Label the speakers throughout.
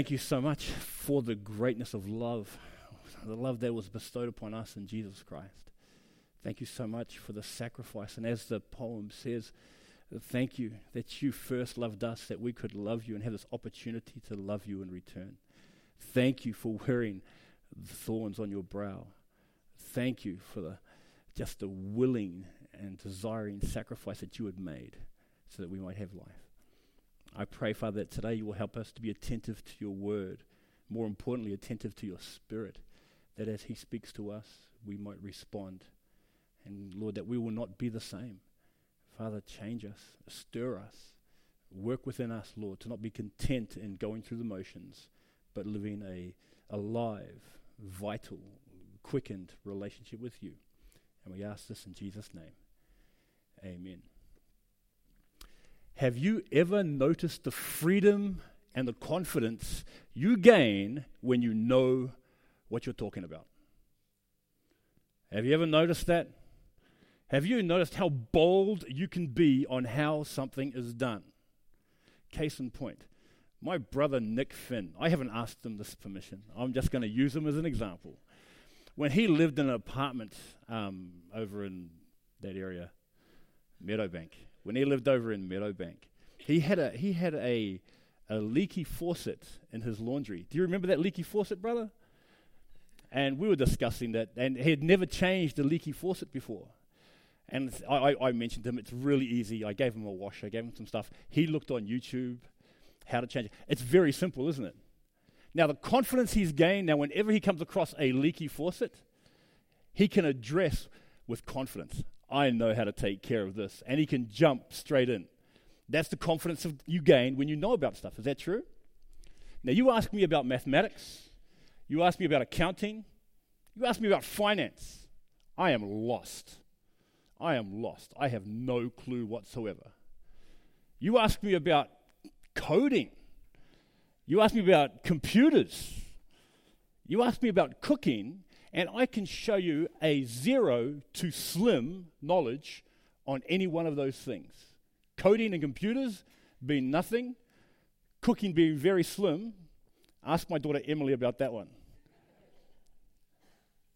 Speaker 1: Thank you so much for the greatness of love, the love that was bestowed upon us in Jesus Christ. Thank you so much for the sacrifice. And as the poem says, thank you that you first loved us, that we could love you and have this opportunity to love you in return. Thank you for wearing the thorns on your brow. Thank you for the, just the willing and desiring sacrifice that you had made so that we might have life. I pray, Father, that today you will help us to be attentive to your word, more importantly, attentive to your spirit, that as he speaks to us, we might respond. And Lord, that we will not be the same. Father, change us, stir us, work within us, Lord, to not be content in going through the motions, but living a alive, vital, quickened relationship with you. And we ask this in Jesus' name. Amen. Have you ever noticed the freedom and the confidence you gain when you know what you're talking about? Have you ever noticed that? Have you noticed how bold you can be on how something is done? Case in point, my brother Nick Finn, I haven't asked him this permission. I'm just going to use him as an example. When he lived in an apartment um, over in that area, Meadowbank, when he lived over in Meadowbank, he had a he had a a leaky faucet in his laundry. Do you remember that leaky faucet, brother? And we were discussing that, and he had never changed a leaky faucet before. And I, I, mentioned to him, it's really easy. I gave him a wash, I gave him some stuff. He looked on YouTube how to change it. It's very simple, isn't it? Now, the confidence he's gained now, whenever he comes across a leaky faucet, he can address with confidence. I know how to take care of this. And he can jump straight in. That's the confidence of you gain when you know about stuff. Is that true? Now, you ask me about mathematics, you ask me about accounting, you ask me about finance. I am lost. I am lost. I have no clue whatsoever. You ask me about coding, you ask me about computers, you ask me about cooking, and I can show you a zero to slim knowledge on any one of those things. Coding and computers being nothing, cooking being very slim. Ask my daughter Emily about that one.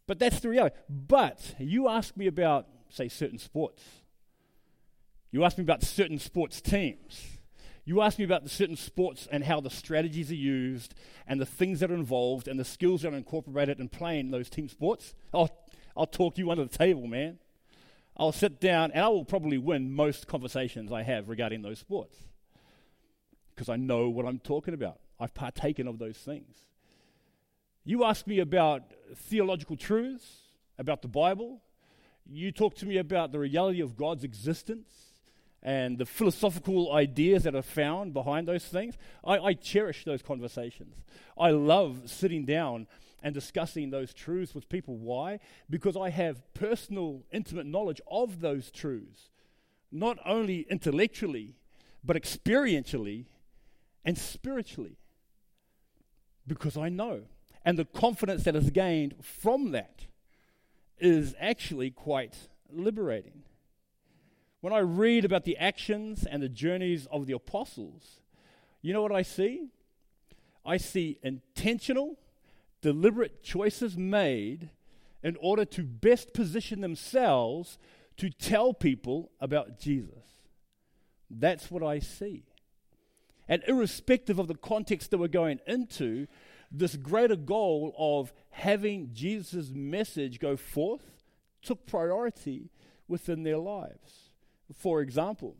Speaker 1: But that's the reality. But you ask me about, say, certain sports. You ask me about certain sports teams. You ask me about the certain sports and how the strategies are used and the things that are involved and the skills that are incorporated in playing those team sports. I'll, I'll talk you under the table, man. I'll sit down and I will probably win most conversations I have regarding those sports because I know what I'm talking about. I've partaken of those things. You ask me about theological truths, about the Bible. You talk to me about the reality of God's existence and the philosophical ideas that are found behind those things. I, I, cherish those conversations. I love sitting down and discussing those truths with people. Why? Because I have personal, intimate knowledge of those truths, not only intellectually, but experientially and spiritually. Because I know. And the confidence that is gained from that is actually quite liberating. When I read about the actions and the journeys of the apostles, you know what I see? I see intentional, deliberate choices made in order to best position themselves to tell people about Jesus. That's what I see. And irrespective of the context that we're going into, this greater goal of having Jesus' message go forth took priority within their lives. For example,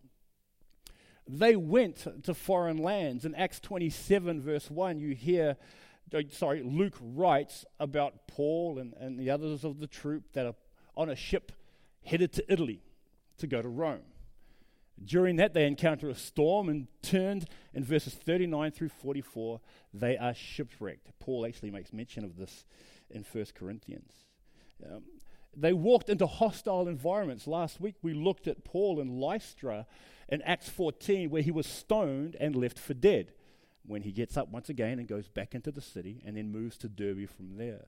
Speaker 1: they went to foreign lands. In Acts 27, verse 1, you hear, uh, sorry, Luke writes about Paul and, and the others of the troop that are on a ship headed to Italy to go to Rome. During that, they encounter a storm and turned in verses 39 through 44, they are shipwrecked. Paul actually makes mention of this in 1 Corinthians. Um, they walked into hostile environments. Last week we looked at Paul in Lystra in Acts 14, where he was stoned and left for dead. When he gets up once again and goes back into the city and then moves to Derbe from there.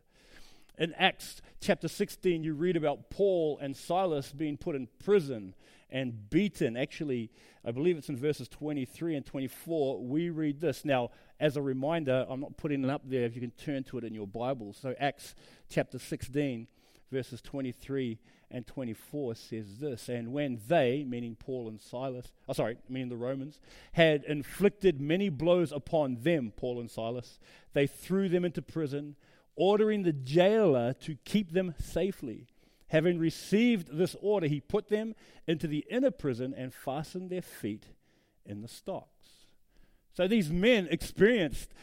Speaker 1: In Acts chapter 16, you read about Paul and Silas being put in prison and beaten. Actually, I believe it's in verses 23 and 24. We read this. Now, as a reminder, I'm not putting it up there if you can turn to it in your Bible. So, Acts chapter 16, verses 23 and 24 says this And when they, meaning Paul and Silas, oh, sorry, meaning the Romans, had inflicted many blows upon them, Paul and Silas, they threw them into prison, ordering the jailer to keep them safely. Having received this order, he put them into the inner prison and fastened their feet in the stocks. So these men experienced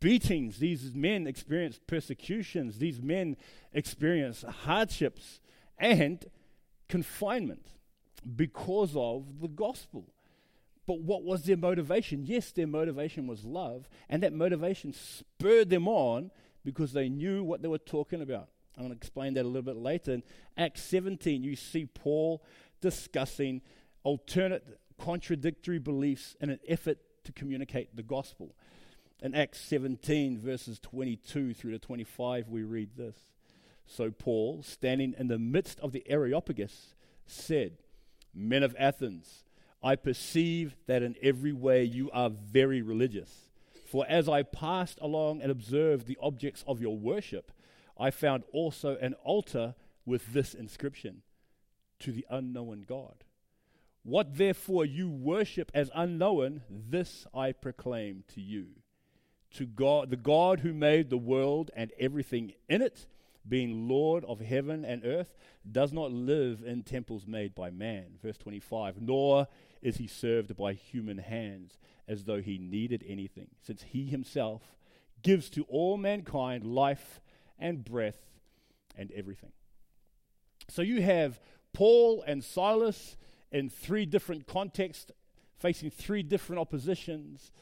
Speaker 1: beatings, these men experienced persecutions, these men experienced hardships and confinement because of the gospel. But what was their motivation? Yes, their motivation was love, and that motivation spurred them on because they knew what they were talking about. I'm going to explain that a little bit later. In Acts 17, you see Paul discussing alternate contradictory beliefs in an effort to communicate the gospel. In Acts 17, verses 22 through to 25, we read this. So Paul, standing in the midst of the Areopagus, said, Men of Athens, I perceive that in every way you are very religious. For as I passed along and observed the objects of your worship, I found also an altar with this inscription To the unknown God. What therefore you worship as unknown, this I proclaim to you. To God, the God who made the world and everything in it, being Lord of heaven and earth, does not live in temples made by man. Verse 25, nor is he served by human hands as though he needed anything, since he himself gives to all mankind life and breath and everything. So you have Paul and Silas in three different contexts, facing three different oppositions.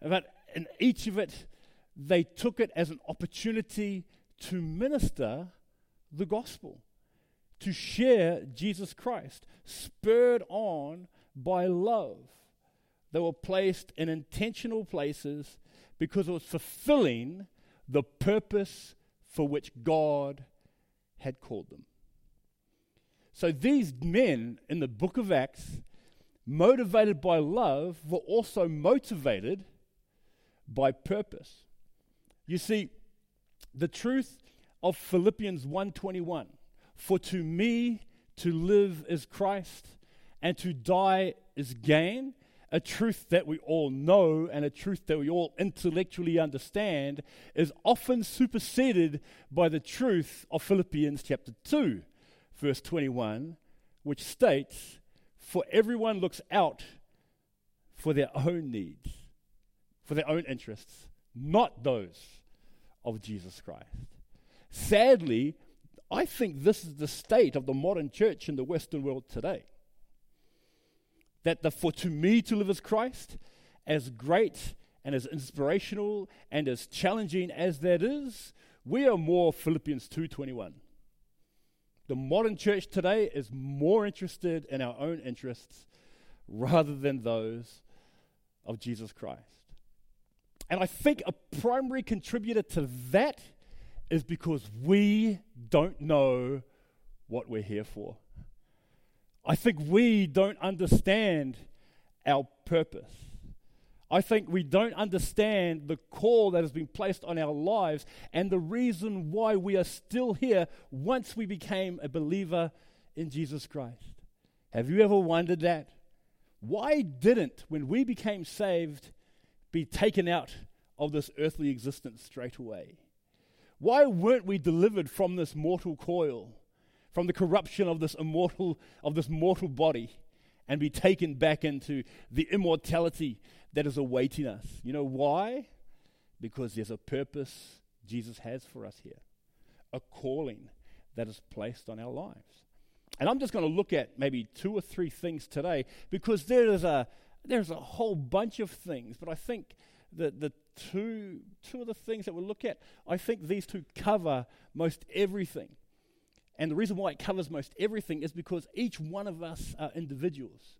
Speaker 1: But in each of it, they took it as an opportunity to minister the gospel, to share Jesus Christ, spurred on by love. They were placed in intentional places because it was fulfilling the purpose for which God had called them. So these men in the book of Acts, motivated by love, were also motivated by purpose. You see, the truth of Philippians 1:21, for to me to live is Christ and to die is gain, a truth that we all know and a truth that we all intellectually understand, is often superseded by the truth of Philippians chapter 2, verse 21, which states, For everyone looks out for their own needs, for their own interests, not those of Jesus Christ. Sadly, I think this is the state of the modern church in the Western world today that the for to me to live as Christ, as great and as inspirational and as challenging as that is, we are more Philippians 2:21. The modern church today is more interested in our own interests rather than those of Jesus Christ. And I think a primary contributor to that is because we don't know what we're here for. I think we don't understand our purpose. I think we don't understand the call that has been placed on our lives and the reason why we are still here once we became a believer in Jesus Christ. Have you ever wondered that? Why didn't, when we became saved, be taken out of this earthly existence straight away? Why weren't we delivered from this mortal coil? from the corruption of this immortal of this mortal body and be taken back into the immortality that is awaiting us. You know why? Because there's a purpose Jesus has for us here. A calling that is placed on our lives. And I'm just going to look at maybe two or three things today because there is a there's a whole bunch of things, but I think that the two two of the things that we'll look at, I think these two cover most everything and the reason why it covers most everything is because each one of us are individuals.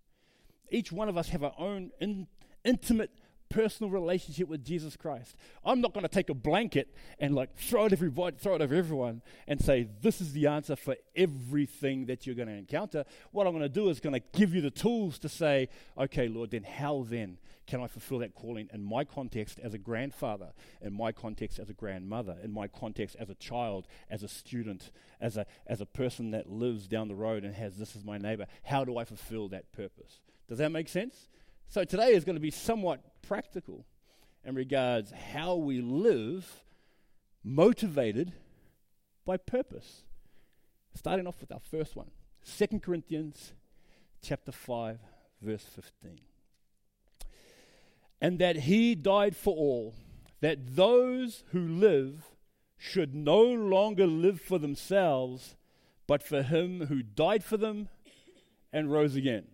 Speaker 1: Each one of us have our own in, intimate, personal relationship with Jesus Christ. I'm not going to take a blanket and like throw it everybody, throw it over everyone and say this is the answer for everything that you're going to encounter. What I'm going to do is going to give you the tools to say, okay, Lord, then how then can I fulfill that calling in my context as a grandfather, in my context as a grandmother, in my context as a child, as a student, as a as a person that lives down the road and has this as my neighbor? How do I fulfill that purpose? Does that make sense? So today is going to be somewhat practical in regards how we live motivated by purpose. Starting off with our first one. 2 Corinthians chapter 5 verse 15. And that he died for all, that those who live should no longer live for themselves, but for him who died for them and rose again.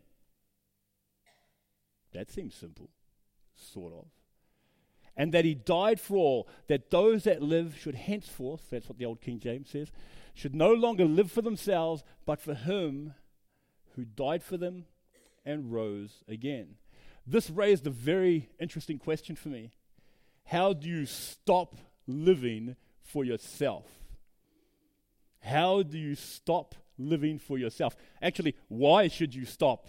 Speaker 1: That seems simple, sort of. And that he died for all, that those that live should henceforth, that's what the old King James says, should no longer live for themselves, but for him who died for them and rose again. This raised a very interesting question for me. How do you stop living for yourself? How do you stop living for yourself? Actually, why should you stop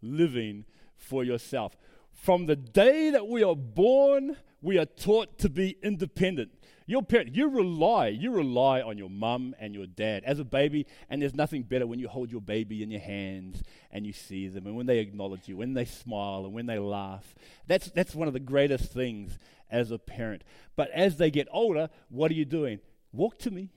Speaker 1: living for yourself. From the day that we are born, we are taught to be independent. Your parent, you rely, you rely on your mum and your dad as a baby, and there's nothing better when you hold your baby in your hands and you see them, and when they acknowledge you, when they smile, and when they laugh. That's that's one of the greatest things as a parent. But as they get older, what are you doing? Walk to me,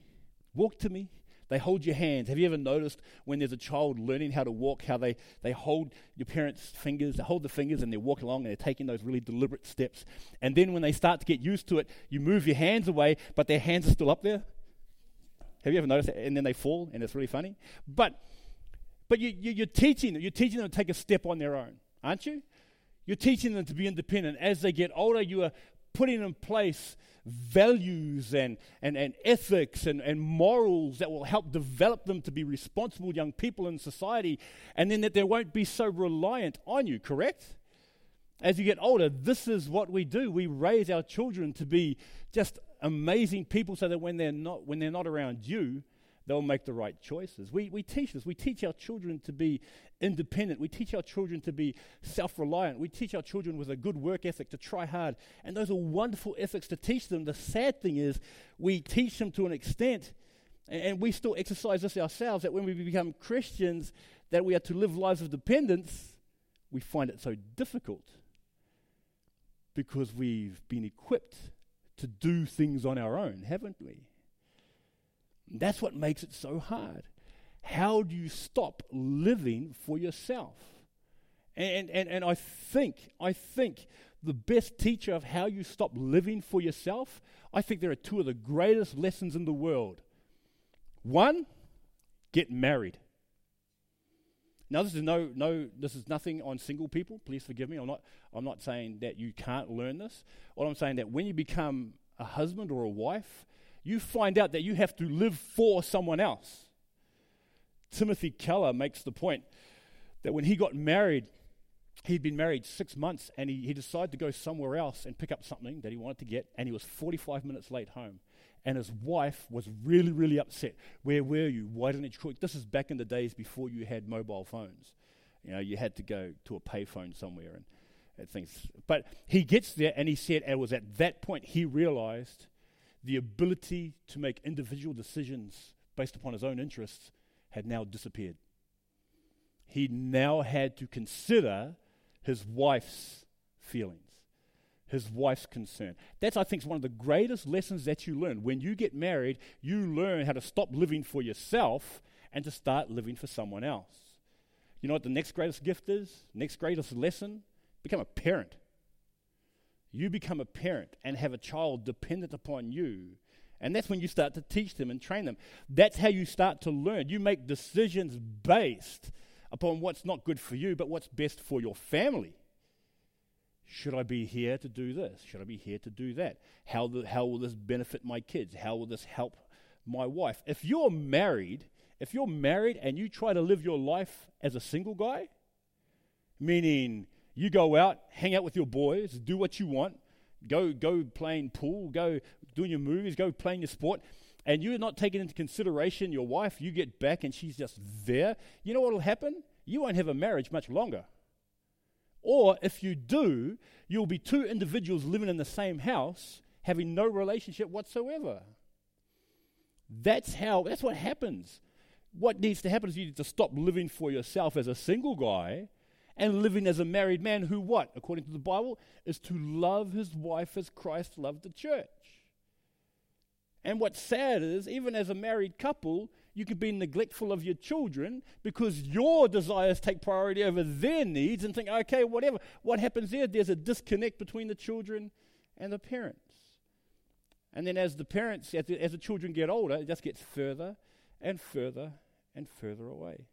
Speaker 1: walk to me. They hold your hands. Have you ever noticed when there's a child learning how to walk, how they, they hold your parents' fingers, they hold the fingers and they walk along and they're taking those really deliberate steps. And then when they start to get used to it, you move your hands away, but their hands are still up there. Have you ever noticed that? And then they fall, and it's really funny. But but you, you, you're teaching them, you're teaching them to take a step on their own, aren't you? You're teaching them to be independent. As they get older, you are putting in place values and, and, and ethics and, and morals that will help develop them to be responsible young people in society, and then that they won't be so reliant on you, correct? As you get older, this is what we do. We raise our children to be just amazing people so that when they're not, when they're not around you, they'll make the right choices. We, we teach this. We teach our children to be independent. We teach our children to be self reliant. We teach our children with a good work ethic to try hard. And those are wonderful ethics to teach them. The sad thing is, we teach them to an extent, and, and we still exercise this ourselves, that when we become Christians, that we are to live lives of dependence, we find it so difficult because we've been equipped to do things on our own, haven't we? That's what makes it so hard. How do you stop living for yourself? And, and, and I think, I think the best teacher of how you stop living for yourself, I think there are two of the greatest lessons in the world. One, get married. Now this is no no this is nothing on single people. Please forgive me. I'm not I'm not saying that you can't learn this. All I'm saying that when you become a husband or a wife, you find out that you have to live for someone else. Timothy Keller makes the point that when he got married, he'd been married six months and he, he decided to go somewhere else and pick up something that he wanted to get, and he was 45 minutes late home. And his wife was really, really upset. Where were you? Why didn't you? call? This is back in the days before you had mobile phones. You know, you had to go to a payphone somewhere and, and things. But he gets there and he said it was at that point he realized the ability to make individual decisions based upon his own interests had now disappeared. He now had to consider his wife's feelings, his wife's concern. That's, I think, one of the greatest lessons that you learn. When you get married, you learn how to stop living for yourself and to start living for someone else. You know what the next greatest gift is? Next greatest lesson? Become a parent. You become a parent and have a child dependent upon you. And that's when you start to teach them and train them. That's how you start to learn. You make decisions based upon what's not good for you, but what's best for your family. Should I be here to do this? Should I be here to do that? How, the, how will this benefit my kids? How will this help my wife? If you're married, if you're married and you try to live your life as a single guy, meaning You go out, hang out with your boys, do what you want, go go playing pool, go doing your movies, go playing your sport, and you're not taking into consideration your wife. You get back and she's just there. You know what will happen? You won't have a marriage much longer. Or if you do, you'll be two individuals living in the same house, having no relationship whatsoever. That's how, that's what happens. What needs to happen is you need to stop living for yourself as a single guy and living as a married man who, what, according to the Bible, is to love his wife as Christ loved the church. And what's sad is, even as a married couple, you can be neglectful of your children because your desires take priority over their needs and think, okay, whatever. What happens there? There's a disconnect between the children and the parents. And then as the parents, as the, as the children get older, it just gets further and further and further away.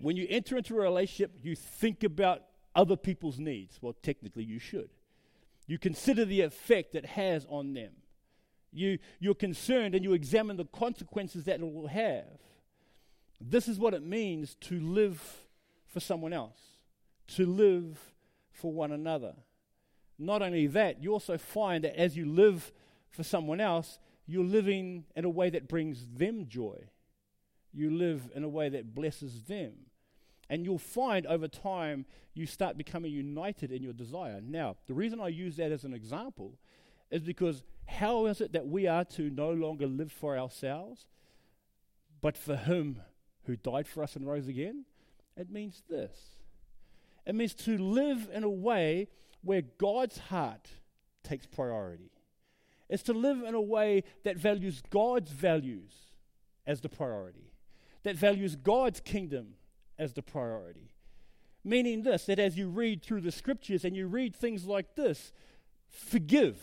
Speaker 1: When you enter into a relationship, you think about other people's needs. Well, technically, you should. You consider the effect it has on them. You, you're concerned and you examine the consequences that it will have. This is what it means to live for someone else, to live for one another. Not only that, you also find that as you live for someone else, you're living in a way that brings them joy. You live in a way that blesses them. And you'll find over time you start becoming united in your desire. Now, the reason I use that as an example is because how is it that we are to no longer live for ourselves, but for Him who died for us and rose again? It means this it means to live in a way where God's heart takes priority. It's to live in a way that values God's values as the priority, that values God's kingdom as the priority. Meaning this, that as you read through the scriptures and you read things like this, forgive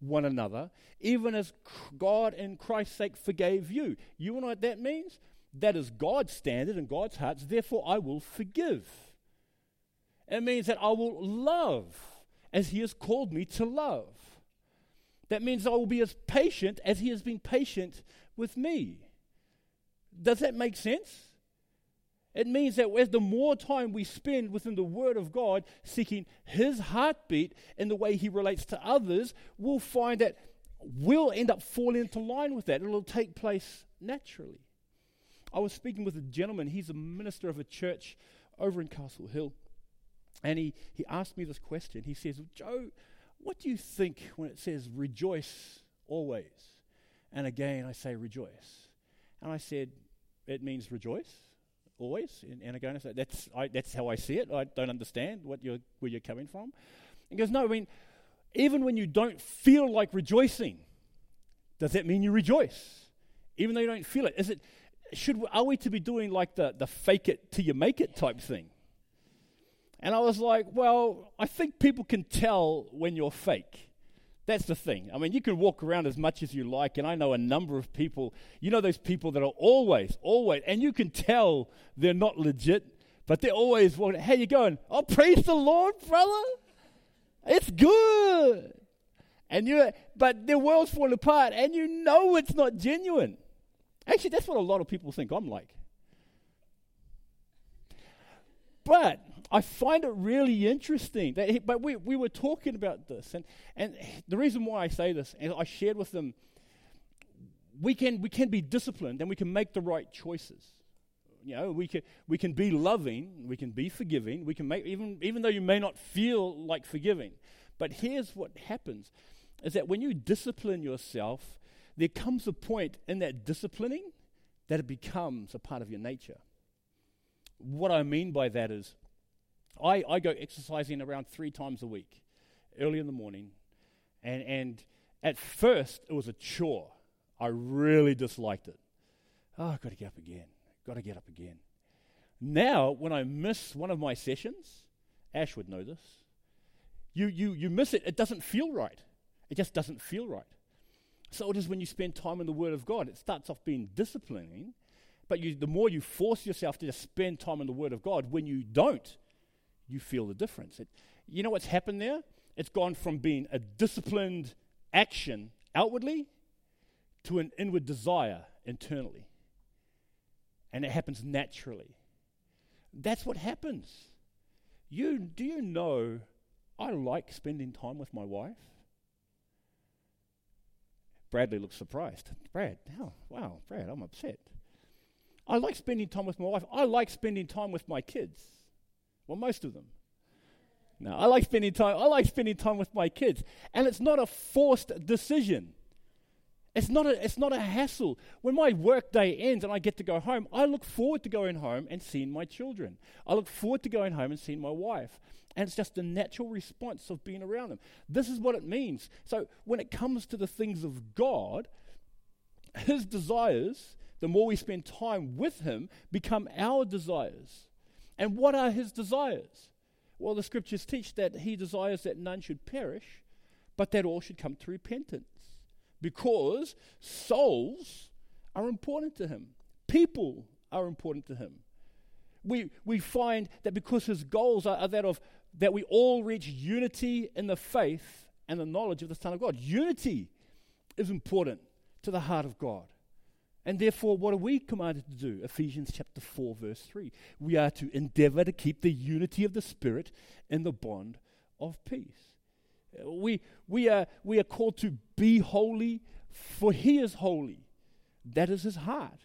Speaker 1: one another, even as God and Christ's sake forgave you. You know what that means? That is God's standard and God's heart. Therefore, I will forgive. It means that I will love as He has called me to love. That means I will be as patient as He has been patient with me. Does that make sense? It means that as the more time we spend within the Word of God, seeking His heartbeat in the way He relates to others, we'll find that we'll end up falling into line with that. It'll take place naturally. I was speaking with a gentleman, he's a minister of a church over in Castle Hill. And he, he asked me this question. He says, Joe, what do you think when it says rejoice always? And again, I say rejoice. And I said, it means rejoice always. And again, that's, I, that's how I see it. I don't understand what you're, where you're coming from. He goes, no, I mean, even when you don't feel like rejoicing, does that mean you rejoice? Even though you don't feel it? Is it, should, are we to be doing like the, the fake it till you make it type thing? And I was like, well, I think people can tell when you're fake. That's the thing. I mean, you can walk around as much as you like, and I know a number of people, you know, those people that are always, always, and you can tell they're not legit, but they're always, well, how you going? Oh, praise the Lord, brother. It's good. And you, but their world's falling apart, and you know it's not genuine. Actually, that's what a lot of people think I'm like. But I find it really interesting. That he, but we, we were talking about this, and, and the reason why I say this, and I shared with them, we can, we can be disciplined and we can make the right choices. You know, we can, we can be loving, we can be forgiving, we can make, even, even though you may not feel like forgiving. But here's what happens is that when you discipline yourself, there comes a point in that disciplining that it becomes a part of your nature. What I mean by that is, I, I go exercising around three times a week, early in the morning. And, and at first, it was a chore. I really disliked it. Oh, I've got to get up again. Got to get up again. Now, when I miss one of my sessions, Ash would know this, you, you, you miss it, it doesn't feel right. It just doesn't feel right. So it is when you spend time in the Word of God. It starts off being disciplining, but you, the more you force yourself to just spend time in the Word of God, when you don't, you feel the difference. It, you know what's happened there? It's gone from being a disciplined action outwardly to an inward desire internally. And it happens naturally. That's what happens. You, do you know I like spending time with my wife? Bradley looks surprised. Brad, oh, wow, Brad, I'm upset. I like spending time with my wife. I like spending time with my kids. Well, most of them. No, I like spending time. I like spending time with my kids, and it's not a forced decision. It's not a, it's not a hassle. When my work day ends and I get to go home, I look forward to going home and seeing my children. I look forward to going home and seeing my wife. And it's just a natural response of being around them. This is what it means. So when it comes to the things of God, His desires, the more we spend time with Him, become our desires. And what are His desires? Well, the scriptures teach that He desires that none should perish, but that all should come to repentance because souls are important to him, people are important to him. We, we find that because his goals are, are that of that we all reach unity in the faith and the knowledge of the Son of God. Unity is important to the heart of God. And therefore, what are we commanded to do? Ephesians chapter 4, verse 3. We are to endeavor to keep the unity of the Spirit in the bond of peace. Uh, we, we, are, we are called to be holy, for He is holy. That is His heart.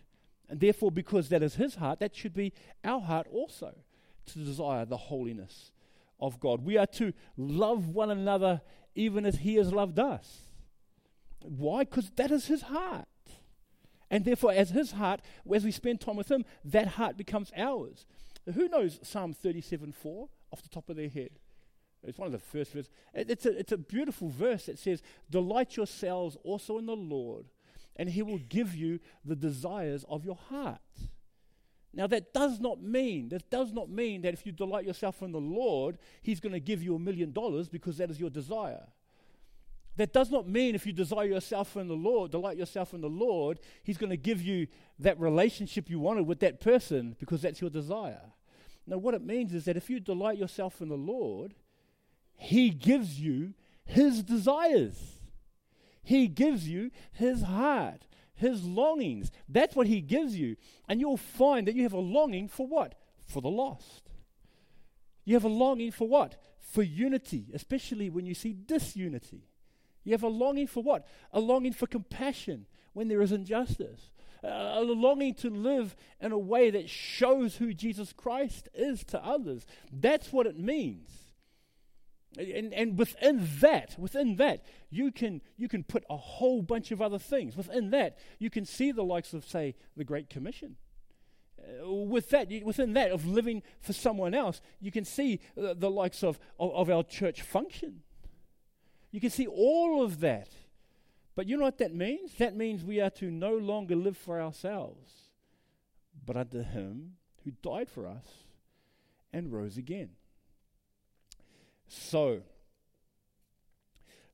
Speaker 1: And therefore, because that is His heart, that should be our heart also to desire the holiness of God. We are to love one another even as He has loved us. Why? Because that is His heart. And therefore, as His heart, as we spend time with Him, that heart becomes ours. Who knows Psalm 37 4 off the top of their head? It's one of the first verses. It's a, it's a beautiful verse that says, Delight yourselves also in the Lord, and he will give you the desires of your heart. Now, that does not mean, that does not mean that if you delight yourself in the Lord, he's going to give you a million dollars because that is your desire. That does not mean if you desire yourself in the Lord, delight yourself in the Lord, he's going to give you that relationship you wanted with that person because that's your desire. Now, what it means is that if you delight yourself in the Lord, he gives you His desires. He gives you His heart, His longings. That's what He gives you. And you'll find that you have a longing for what? For the lost. You have a longing for what? For unity, especially when you see disunity. You have a longing for what? A longing for compassion when there is injustice. a longing to live in a way that shows who Jesus Christ is to others. That's what it means. And, and within that, within that, you can, you can put a whole bunch of other things. Within that, you can see the likes of, say, the Great Commission. Uh, with that, within that of living for someone else, you can see the, the likes of, of, of our church function. You can see all of that. But you know what that means? That means we are to no longer live for ourselves, but unto Him who died for us and rose again. So,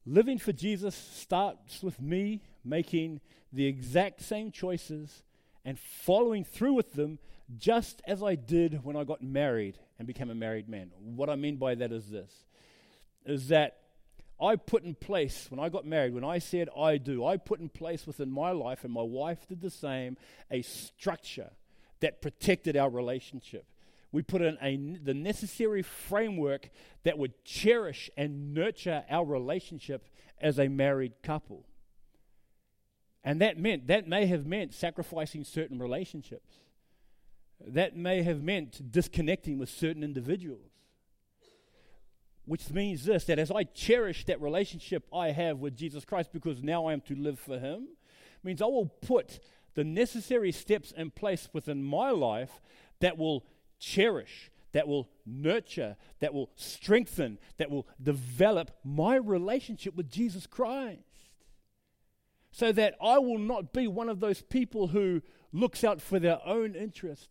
Speaker 1: living for Jesus starts with me making the exact same choices and following through with them just as I did when I got married and became a married man. What I mean by that is this is that I put in place, when I got married, when I said I do, I put in place within my life, and my wife did the same, a structure that protected our relationship we put in a, the necessary framework that would cherish and nurture our relationship as a married couple. And that meant, that may have meant sacrificing certain relationships. That may have meant disconnecting with certain individuals. Which means this that as I cherish that relationship I have with Jesus Christ because now I am to live for Him, means I will put the necessary steps in place within my life that will cherish, that will nurture, that will strengthen, that will develop my relationship with Jesus Christ. So that I will not be one of those people who looks out for their own interests.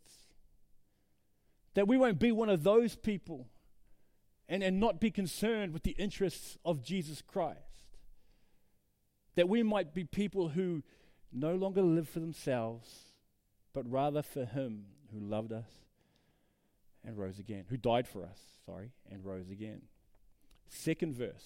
Speaker 1: That we won't be one of those people and, and not be concerned with the interests of Jesus Christ. That we might be people who no longer live for themselves, but rather for Him who loved us and rose again, who died for us, sorry, and rose again. Second verse.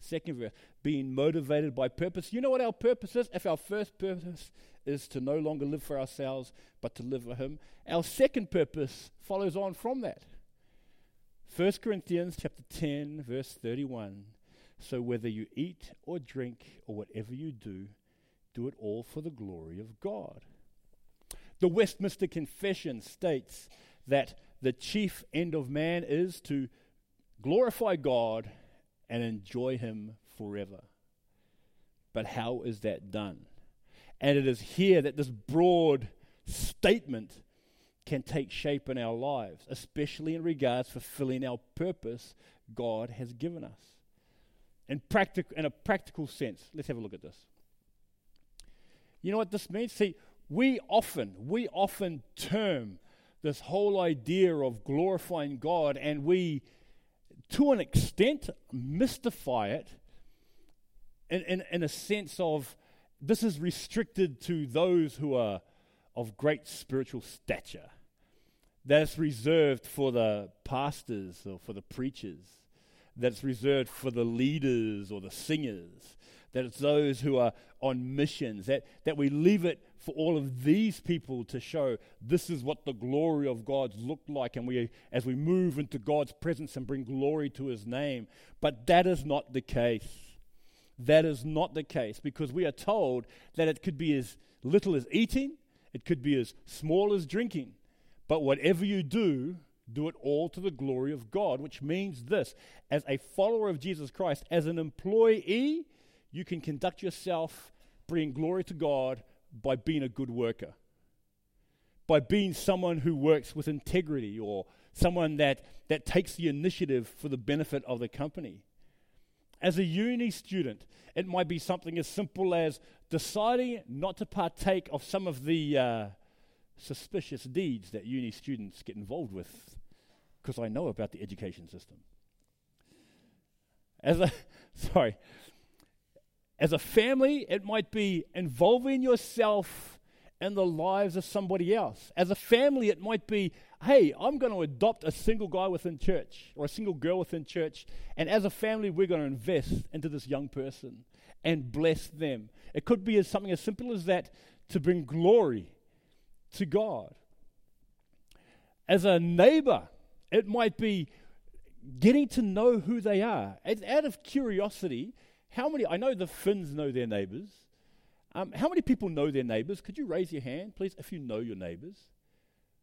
Speaker 1: Second verse. Being motivated by purpose. You know what our purpose is? If our first purpose is to no longer live for ourselves, but to live for Him, our second purpose follows on from that. 1 Corinthians chapter 10 verse 31. So whether you eat or drink or whatever you do, do it all for the glory of God. The Westminster Confession states that the chief end of man is to glorify God and enjoy Him forever. But how is that done? And it is here that this broad statement can take shape in our lives, especially in regards to fulfilling our purpose God has given us. In, practic- in a practical sense, let's have a look at this. You know what this means? See, we often, we often term this whole idea of glorifying God and we, to an extent, mystify it in, in, in a sense of this is restricted to those who are of great spiritual stature. That's reserved for the pastors or for the preachers. That's reserved for the leaders or the singers. That it's those who are on missions. That, that we leave it for all of these people to show this is what the glory of God looked like. And we, as we move into God's presence and bring glory to his name. But that is not the case. That is not the case because we are told that it could be as little as eating, it could be as small as drinking. But whatever you do, do it all to the glory of God, which means this as a follower of Jesus Christ, as an employee, you can conduct yourself bringing glory to God by being a good worker, by being someone who works with integrity or someone that, that takes the initiative for the benefit of the company. As a uni student, it might be something as simple as deciding not to partake of some of the uh, suspicious deeds that uni students get involved with, because I know about the education system. As a, sorry, as a family, it might be involving yourself in the lives of somebody else. As a family, it might be, hey, I'm going to adopt a single guy within church or a single girl within church. And as a family, we're going to invest into this young person and bless them. It could be as something as simple as that to bring glory to God. As a neighbor, it might be getting to know who they are. It's out of curiosity, how many, I know the Finns know their neighbors. Um, how many people know their neighbors? Could you raise your hand, please, if you know your neighbors?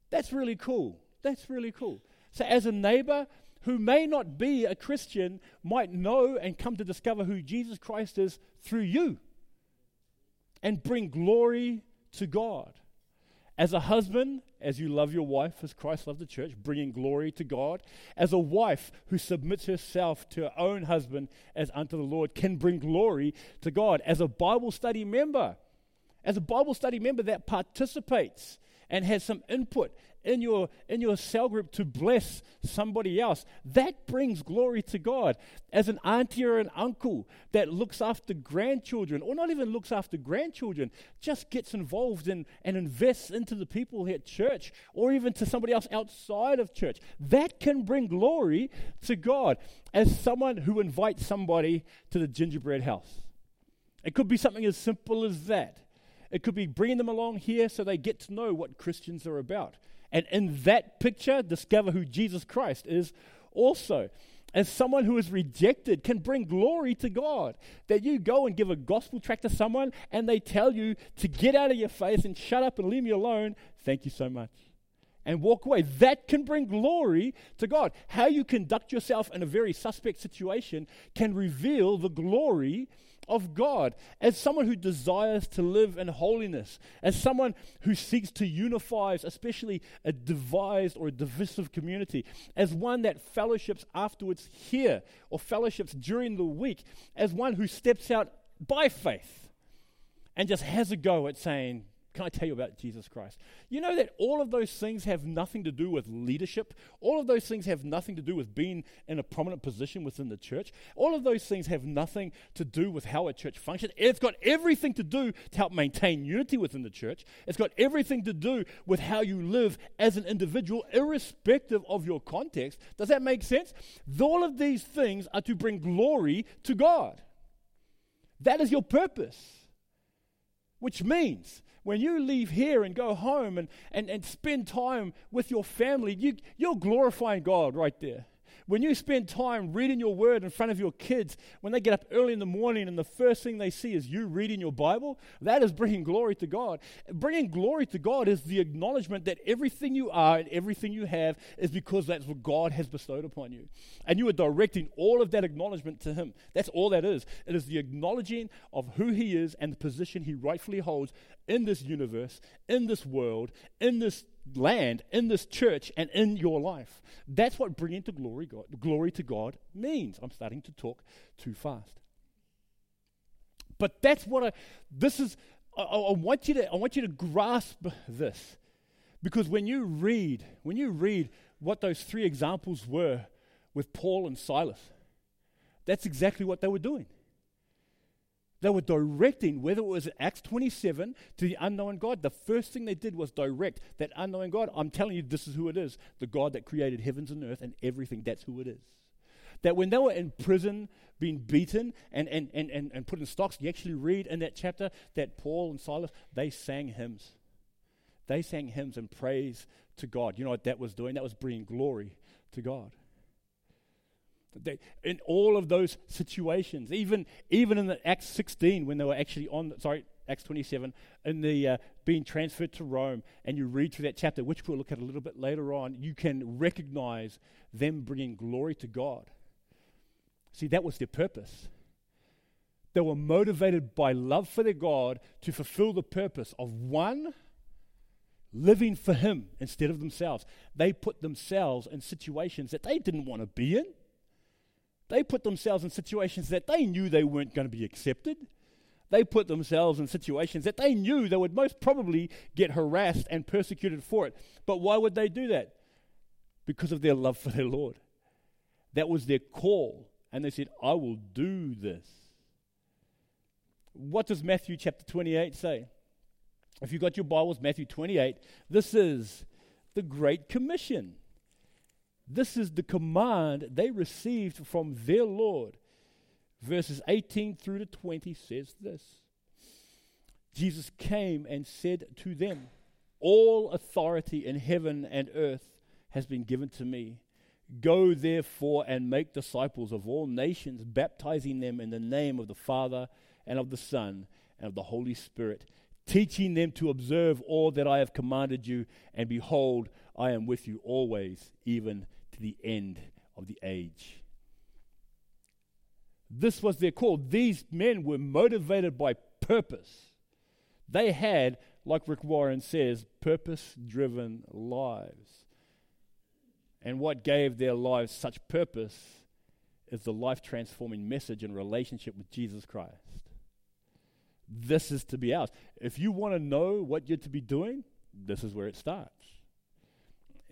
Speaker 1: That's really cool. That's really cool. So, as a neighbor who may not be a Christian, might know and come to discover who Jesus Christ is through you and bring glory to God. As a husband, as you love your wife as Christ loved the church, bringing glory to God. As a wife who submits herself to her own husband as unto the Lord can bring glory to God. As a Bible study member, as a Bible study member that participates and has some input in your in your cell group to bless somebody else. That brings glory to god. As an auntie or an uncle that looks after grandchildren or not even looks after grandchildren just gets involved in and invests into the people at church or even to somebody else outside of church that can bring glory to god as someone who invites somebody to the gingerbread house. It could be something as simple as that it could be bringing them along here so they get to know what Christians are about. And in that picture, discover who Jesus Christ is also. As someone who is rejected can bring glory to God. That you go and give a gospel tract to someone and they tell you to get out of your face and shut up and leave me alone. Thank you so much. And walk away. That can bring glory to God. How you conduct yourself in a very suspect situation can reveal the glory of God, as someone who desires to live in holiness, as someone who seeks to unify, especially a devised or a divisive community, as one that fellowships afterwards here or fellowships during the week, as one who steps out by faith and just has a go at saying, can I tell you about Jesus Christ? You know that all of those things have nothing to do with leadership. All of those things have nothing to do with being in a prominent position within the church. All of those things have nothing to do with how a church functions. It's got everything to do to help maintain unity within the church. It's got everything to do with how you live as an individual, irrespective of your context. Does that make sense? All of these things are to bring glory to God. That is your purpose. Which means when you leave here and go home and, and, and spend time with your family, you, you're glorifying God right there. When you spend time reading your word in front of your kids, when they get up early in the morning and the first thing they see is you reading your Bible, that is bringing glory to God. Bringing glory to God is the acknowledgement that everything you are and everything you have is because that's what God has bestowed upon you. And you are directing all of that acknowledgement to Him. That's all that is. It is the acknowledging of who He is and the position He rightfully holds in this universe, in this world, in this land, in this church, and in your life. That's what bringing to glory God, glory to God means. I'm starting to talk too fast. But that's what I this is I, I want you to I want you to grasp this. Because when you read, when you read what those three examples were with Paul and Silas, that's exactly what they were doing. They were directing, whether it was Acts 27 to the unknown God, the first thing they did was direct that unknown God. I'm telling you, this is who it is the God that created heavens and earth and everything. That's who it is. That when they were in prison, being beaten and, and, and, and, and put in stocks, you actually read in that chapter that Paul and Silas, they sang hymns. They sang hymns and praise to God. You know what that was doing? That was bringing glory to God. They, in all of those situations, even even in the Acts 16 when they were actually on, sorry, Acts 27, in the uh, being transferred to Rome, and you read through that chapter, which we'll look at a little bit later on, you can recognize them bringing glory to God. See, that was their purpose. They were motivated by love for their God to fulfill the purpose of one, living for Him instead of themselves. They put themselves in situations that they didn't want to be in. They put themselves in situations that they knew they weren't going to be accepted. They put themselves in situations that they knew they would most probably get harassed and persecuted for it. But why would they do that? Because of their love for their Lord. That was their call. And they said, I will do this. What does Matthew chapter 28 say? If you've got your Bibles, Matthew 28, this is the Great Commission. This is the command they received from their Lord. Verses 18 through to 20 says this Jesus came and said to them, All authority in heaven and earth has been given to me. Go therefore and make disciples of all nations, baptizing them in the name of the Father and of the Son and of the Holy Spirit, teaching them to observe all that I have commanded you. And behold, I am with you always, even to the end of the age. This was their call. These men were motivated by purpose. They had, like Rick Warren says, purpose driven lives. And what gave their lives such purpose is the life transforming message and relationship with Jesus Christ. This is to be ours. If you want to know what you're to be doing, this is where it starts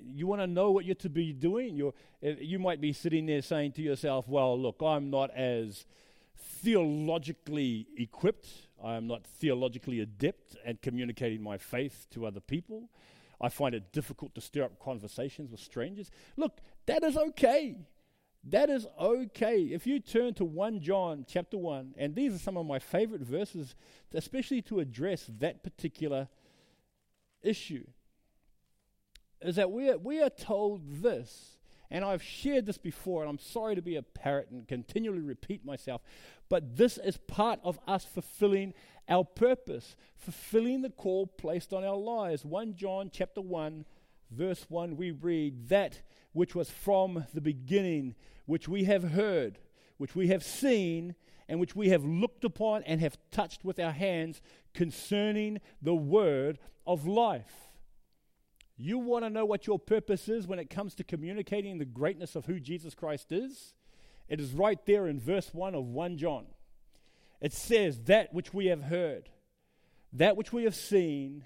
Speaker 1: you want to know what you're to be doing. Eh, you might be sitting there saying to yourself, well, look, I'm not as theologically equipped. I'm not theologically adept at communicating my faith to other people. I find it difficult to stir up conversations with strangers. Look, that is okay. That is okay. If you turn to 1 John chapter 1, and these are some of my favorite verses, especially to address that particular issue is that we are, we are told this, and I've shared this before, and I'm sorry to be a parrot and continually repeat myself, but this is part of us fulfilling our purpose, fulfilling the call placed on our lives. 1 John chapter 1, verse 1, we read, That which was from the beginning, which we have heard, which we have seen, and which we have looked upon and have touched with our hands concerning the word of life. You want to know what your purpose is when it comes to communicating the greatness of who Jesus Christ is? It is right there in verse 1 of 1 John. It says, That which we have heard, that which we have seen,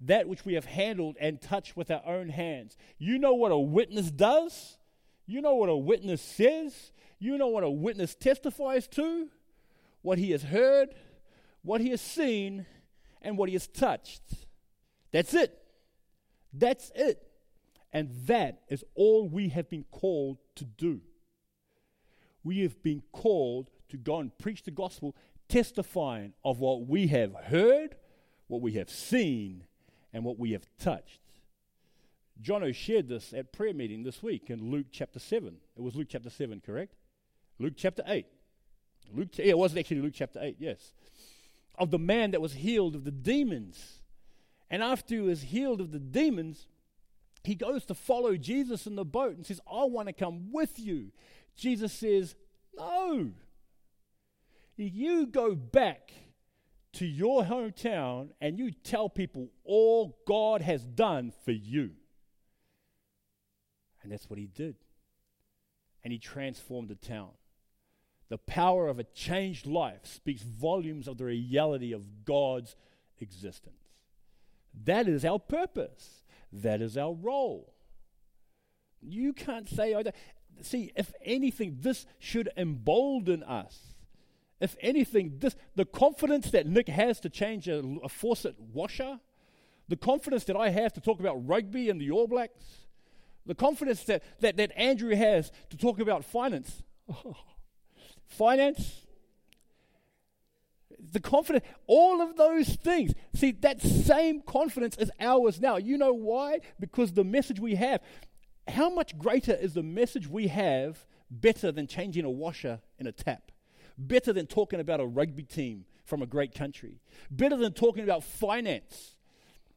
Speaker 1: that which we have handled and touched with our own hands. You know what a witness does? You know what a witness says? You know what a witness testifies to? What he has heard, what he has seen, and what he has touched. That's it. That's it. And that is all we have been called to do. We have been called to go and preach the gospel, testifying of what we have heard, what we have seen, and what we have touched. Jono shared this at prayer meeting this week in Luke chapter 7. It was Luke chapter 7, correct? Luke chapter 8. Luke, yeah, it was actually Luke chapter 8, yes. Of the man that was healed of the demons. And after he was healed of the demons, he goes to follow Jesus in the boat and says, I want to come with you. Jesus says, No. You go back to your hometown and you tell people all God has done for you. And that's what he did. And he transformed the town. The power of a changed life speaks volumes of the reality of God's existence. That is our purpose. That is our role. You can't say, oh, see, if anything, this should embolden us if anything, this, the confidence that Nick has to change a, a faucet washer, the confidence that I have to talk about rugby and the All Blacks, the confidence that, that, that Andrew has to talk about finance. finance, the confidence, all of those things. See, that same confidence is ours now. You know why? Because the message we have, how much greater is the message we have better than changing a washer in a tap? better than talking about a rugby team from a great country, better than talking about finance.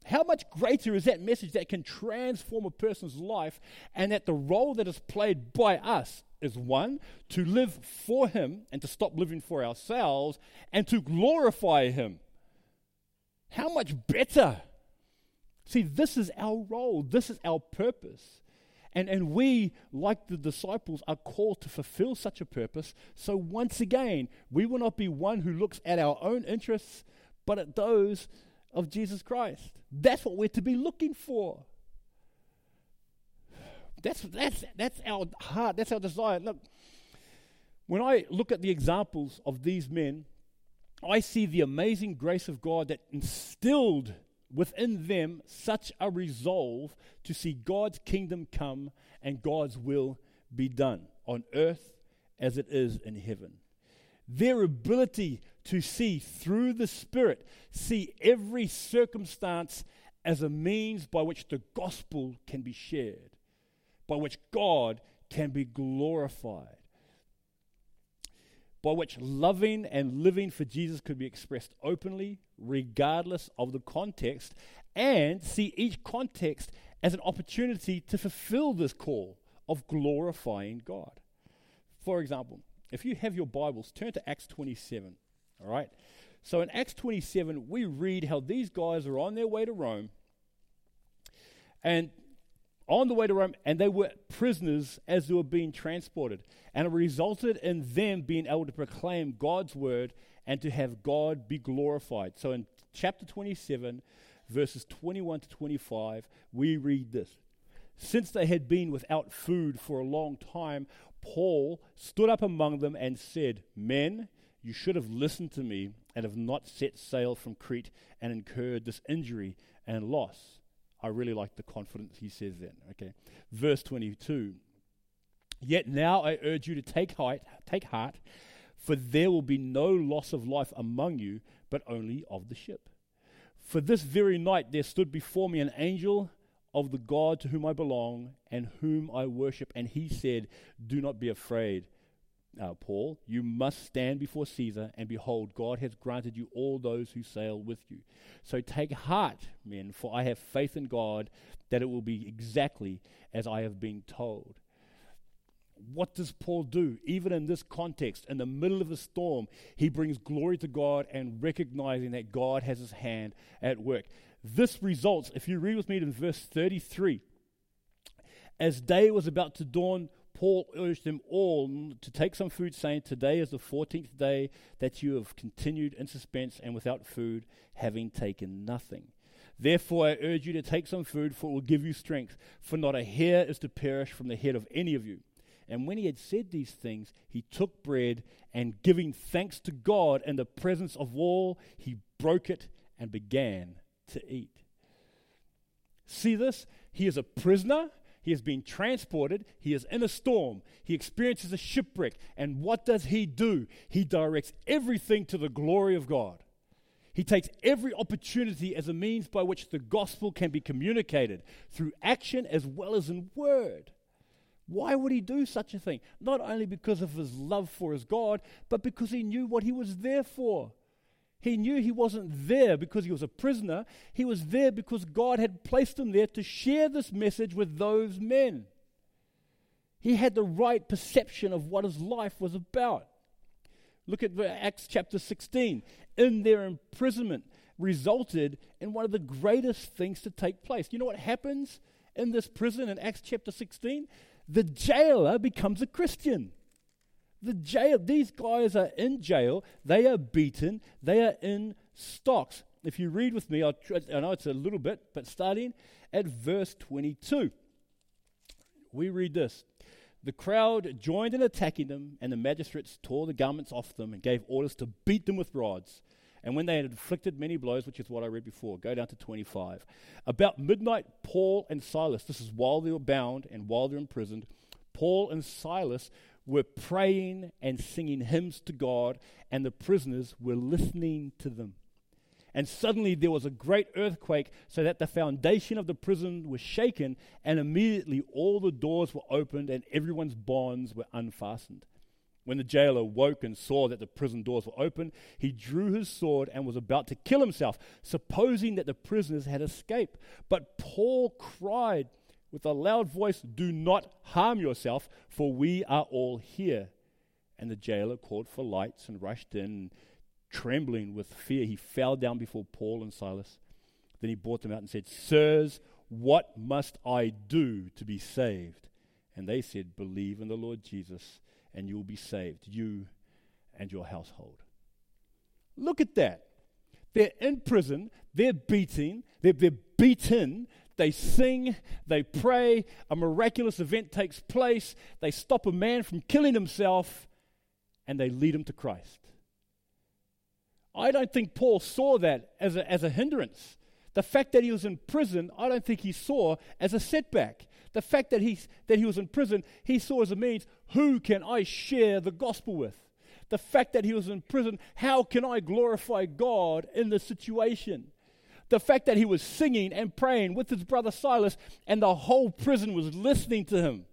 Speaker 1: How much greater is that message that can transform a person's life and that the role that is played by us is one, to live for Him and to stop living for ourselves and to glorify Him? How much better? See, this is our role, this is our purpose. And, and we, like the disciples, are called to fulfill such a purpose. So, once again, we will not be one who looks at our own interests, but at those of Jesus Christ. That's what we're to be looking for. That's, that's, that's our heart, that's our desire. Look, when I look at the examples of these men, I see the amazing grace of God that instilled within them such a resolve to see God's kingdom come and God's will be done on earth as it is in heaven. Their ability to see through the Spirit, see every circumstance as a means by which the gospel can be shared, by which God can be glorified by which loving and living for Jesus could be expressed openly, regardless of the context, and see each context as an opportunity to fulfill this call of glorifying God. For example, if you have your Bibles, turn to Acts 27. All right? So in Acts 27, we read how these guys are on their way to Rome. And on the way to Rome, and they were prisoners as they were being transported. And it resulted in them being able to proclaim God's word and to have God be glorified. So in chapter 27, verses 21 to 25, we read this. Since they had been without food for a long time, Paul stood up among them and said, Men, you should have listened to me and have not set sail from Crete and incurred this injury and loss. I really like the confidence he says then. Okay. Verse 22. Yet now I urge you to take heart, take heart, for there will be no loss of life among you, but only of the ship. For this very night there stood before me an angel of the God to whom I belong and whom I worship, and he said, Do not be afraid uh, Paul, you must stand before Caesar, and behold, God has granted you all those who sail with you. So take heart, men, for I have faith in God that it will be exactly as I have been told. What does Paul do? Even in this context, in the middle of the storm, he brings glory to God and recognizing that God has his hand at work. This results, if you read with me in verse 33, as day was about to dawn, Paul urged them all to take some food, saying, Today is the 14th day that you have continued in suspense and without food, having taken nothing. Therefore, I urge you to take some food, for it will give you strength, for not a hair is to perish from the head of any of you. And when he had said these things, he took bread, and giving thanks to God in the presence of all, he broke it and began to eat. See this? He is a prisoner he has been transported. He is in a storm. He experiences a shipwreck. And what does he do? He directs everything to the glory of God. He takes every opportunity as a means by which the gospel can be communicated through action as well as in word. Why would he do such a thing? Not only because of his love for his God, but because he knew what he was there for. He knew he wasn't there because he was a prisoner. He was there because God had placed him there to share this message with those men. He had the right perception of what his life was about. Look at Acts chapter 16. In their imprisonment resulted in one of the greatest things to take place. You know what happens in this prison in Acts chapter 16? The jailer becomes a Christian. The jail, these guys are in jail, they are beaten, they are in stocks. If you read with me, I'll try, I know it's a little bit, but starting at verse 22, we read this. The crowd joined in attacking them, and the magistrates tore the garments off them and gave orders to beat them with rods. And when they had inflicted many blows, which is what I read before, go down to 25. About midnight, Paul and Silas, this is while they were bound and while they're imprisoned, Paul and Silas were praying and singing hymns to God, and the prisoners were listening to them. And suddenly there was a great earthquake, so that the foundation of the prison was shaken, and immediately all the doors were opened and everyone's bonds were unfastened. When the jailer woke and saw that the prison doors were open, he drew his sword and was about to kill himself, supposing that the prisoners had escaped. But Paul cried with a loud voice, Do not harm yourself, for we are all here. And the jailer called for lights and rushed in. Trembling with fear, he fell down before Paul and Silas. Then he brought them out and said, Sirs, what must I do to be saved? And they said, Believe in the Lord Jesus and you will be saved, you and your household. Look at that. They're in prison, they're beating, they're, they're beaten, they sing, they pray, a miraculous event takes place, they stop a man from killing himself, and they lead him to Christ. I don't think Paul saw that as a, as a hindrance. The fact that he was in prison, I don't think he saw as a setback. The fact that he, that he was in prison, he saw as a means who can I share the gospel with? The fact that he was in prison, how can I glorify God in this situation? The fact that he was singing and praying with his brother Silas and the whole prison was listening to him.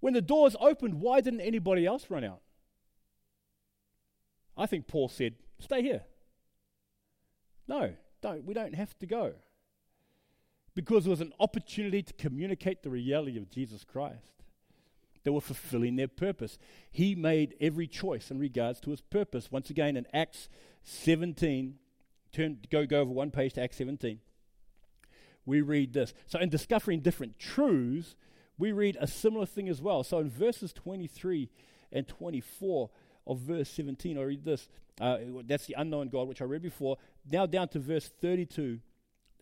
Speaker 1: When the doors opened, why didn't anybody else run out? I think Paul said, Stay here. No, don't. We don't have to go because it was an opportunity to communicate the reality of Jesus Christ. They were fulfilling their purpose. He made every choice in regards to his purpose. Once again, in Acts 17, turn, go, go over one page to Acts 17. We read this. So, in discovering different truths, we read a similar thing as well. So, in verses 23 and 24 of verse 17, I read this. Uh, that's the unknown God, which I read before. Now, down to verse 32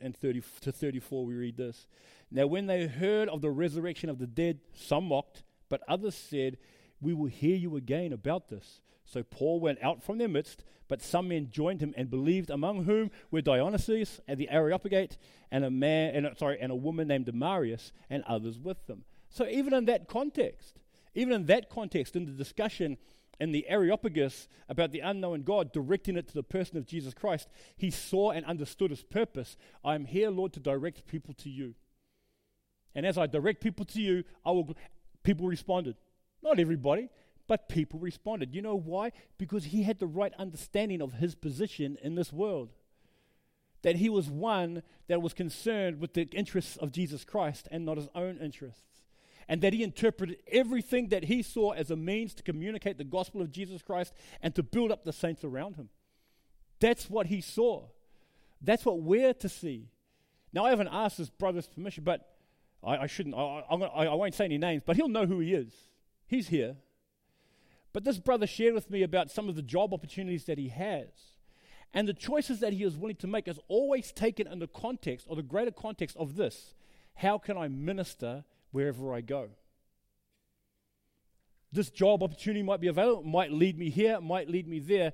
Speaker 1: and 30 to 34, we read this. Now, when they heard of the resurrection of the dead, some mocked, but others said, We will hear you again about this. So Paul went out from their midst, but some men joined him and believed, among whom were Dionysius and the Areopagite, and a man, and, uh, sorry, and a woman named Damaris, and others with them. So even in that context, even in that context, in the discussion in the Areopagus about the unknown God, directing it to the person of Jesus Christ, he saw and understood his purpose. I am here, Lord, to direct people to you. And as I direct people to you, I will. People responded. Not everybody, but people responded. You know why? Because he had the right understanding of his position in this world. That he was one that was concerned with the interests of Jesus Christ and not his own interests and that he interpreted everything that he saw as a means to communicate the gospel of Jesus Christ and to build up the saints around him. That's what he saw. That's what we're to see. Now, I haven't asked his brother's permission, but I, I shouldn't. I, I, I won't say any names, but he'll know who he is. He's here. But this brother shared with me about some of the job opportunities that he has. And the choices that he is willing to make is always taken in the context or the greater context of this how can I minister wherever I go. This job opportunity might be available, might lead me here, might lead me there,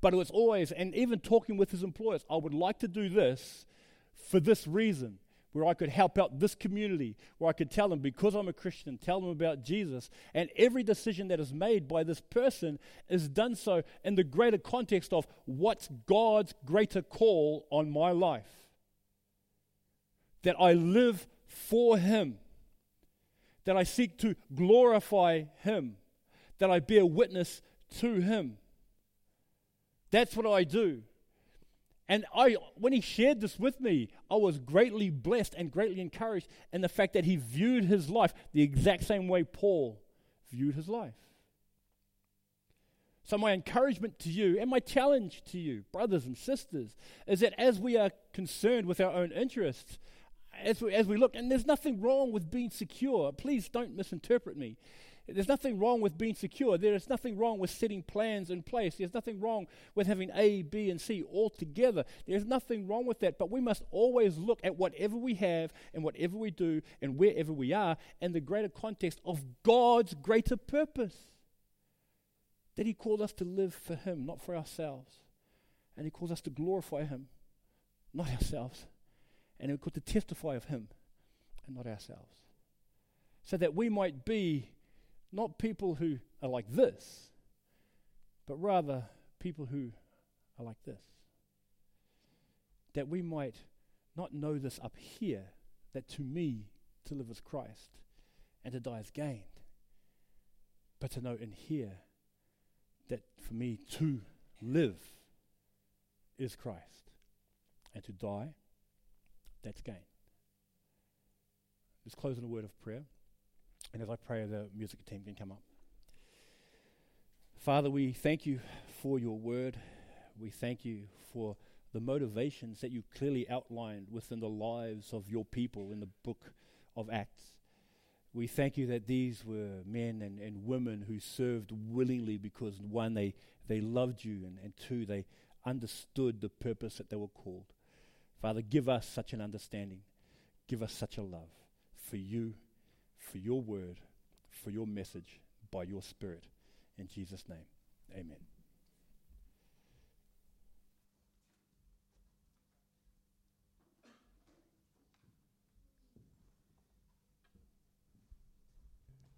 Speaker 1: but it was always, and even talking with his employers, I would like to do this for this reason. Where I could help out this community, where I could tell them, because I'm a Christian, tell them about Jesus. And every decision that is made by this person is done so in the greater context of what's God's greater call on my life. That I live for Him, that I seek to glorify Him, that I bear witness to Him. That's what I do. And I, when he shared this with me, I was greatly blessed and greatly encouraged in the fact that he viewed his life the exact same way Paul viewed his life. So, my encouragement to you and my challenge to you, brothers and sisters, is that as we are concerned with our own interests, as we, as we look, and there's nothing wrong with being secure, please don't misinterpret me. There's nothing wrong with being secure. There is nothing wrong with setting plans in place. There's nothing wrong with having A, B, and C all together. There's nothing wrong with that. But we must always look at whatever we have and whatever we do and wherever we are in the greater context of God's greater purpose. That He called us to live for Him, not for ourselves. And He calls us to glorify Him, not ourselves. And He called to testify of Him and not ourselves. So that we might be not people who are like this, but rather people who are like this. That we might not know this up here, that to me to live is Christ and to die is gained, but to know in here that for me to live is Christ and to die, that's gain. Let's close in a word of prayer. And as I pray, the music team can come up. Father, we thank you for your word. We thank you for the motivations that you clearly outlined within the lives of your people in the book of Acts. We thank you that these were men and, and women who served willingly because, one, they, they loved you, and, and two, they understood the purpose that they were called. Father, give us such an understanding. Give us such a love for you for your word, for your message by your Spirit. In Jesus' name, amen.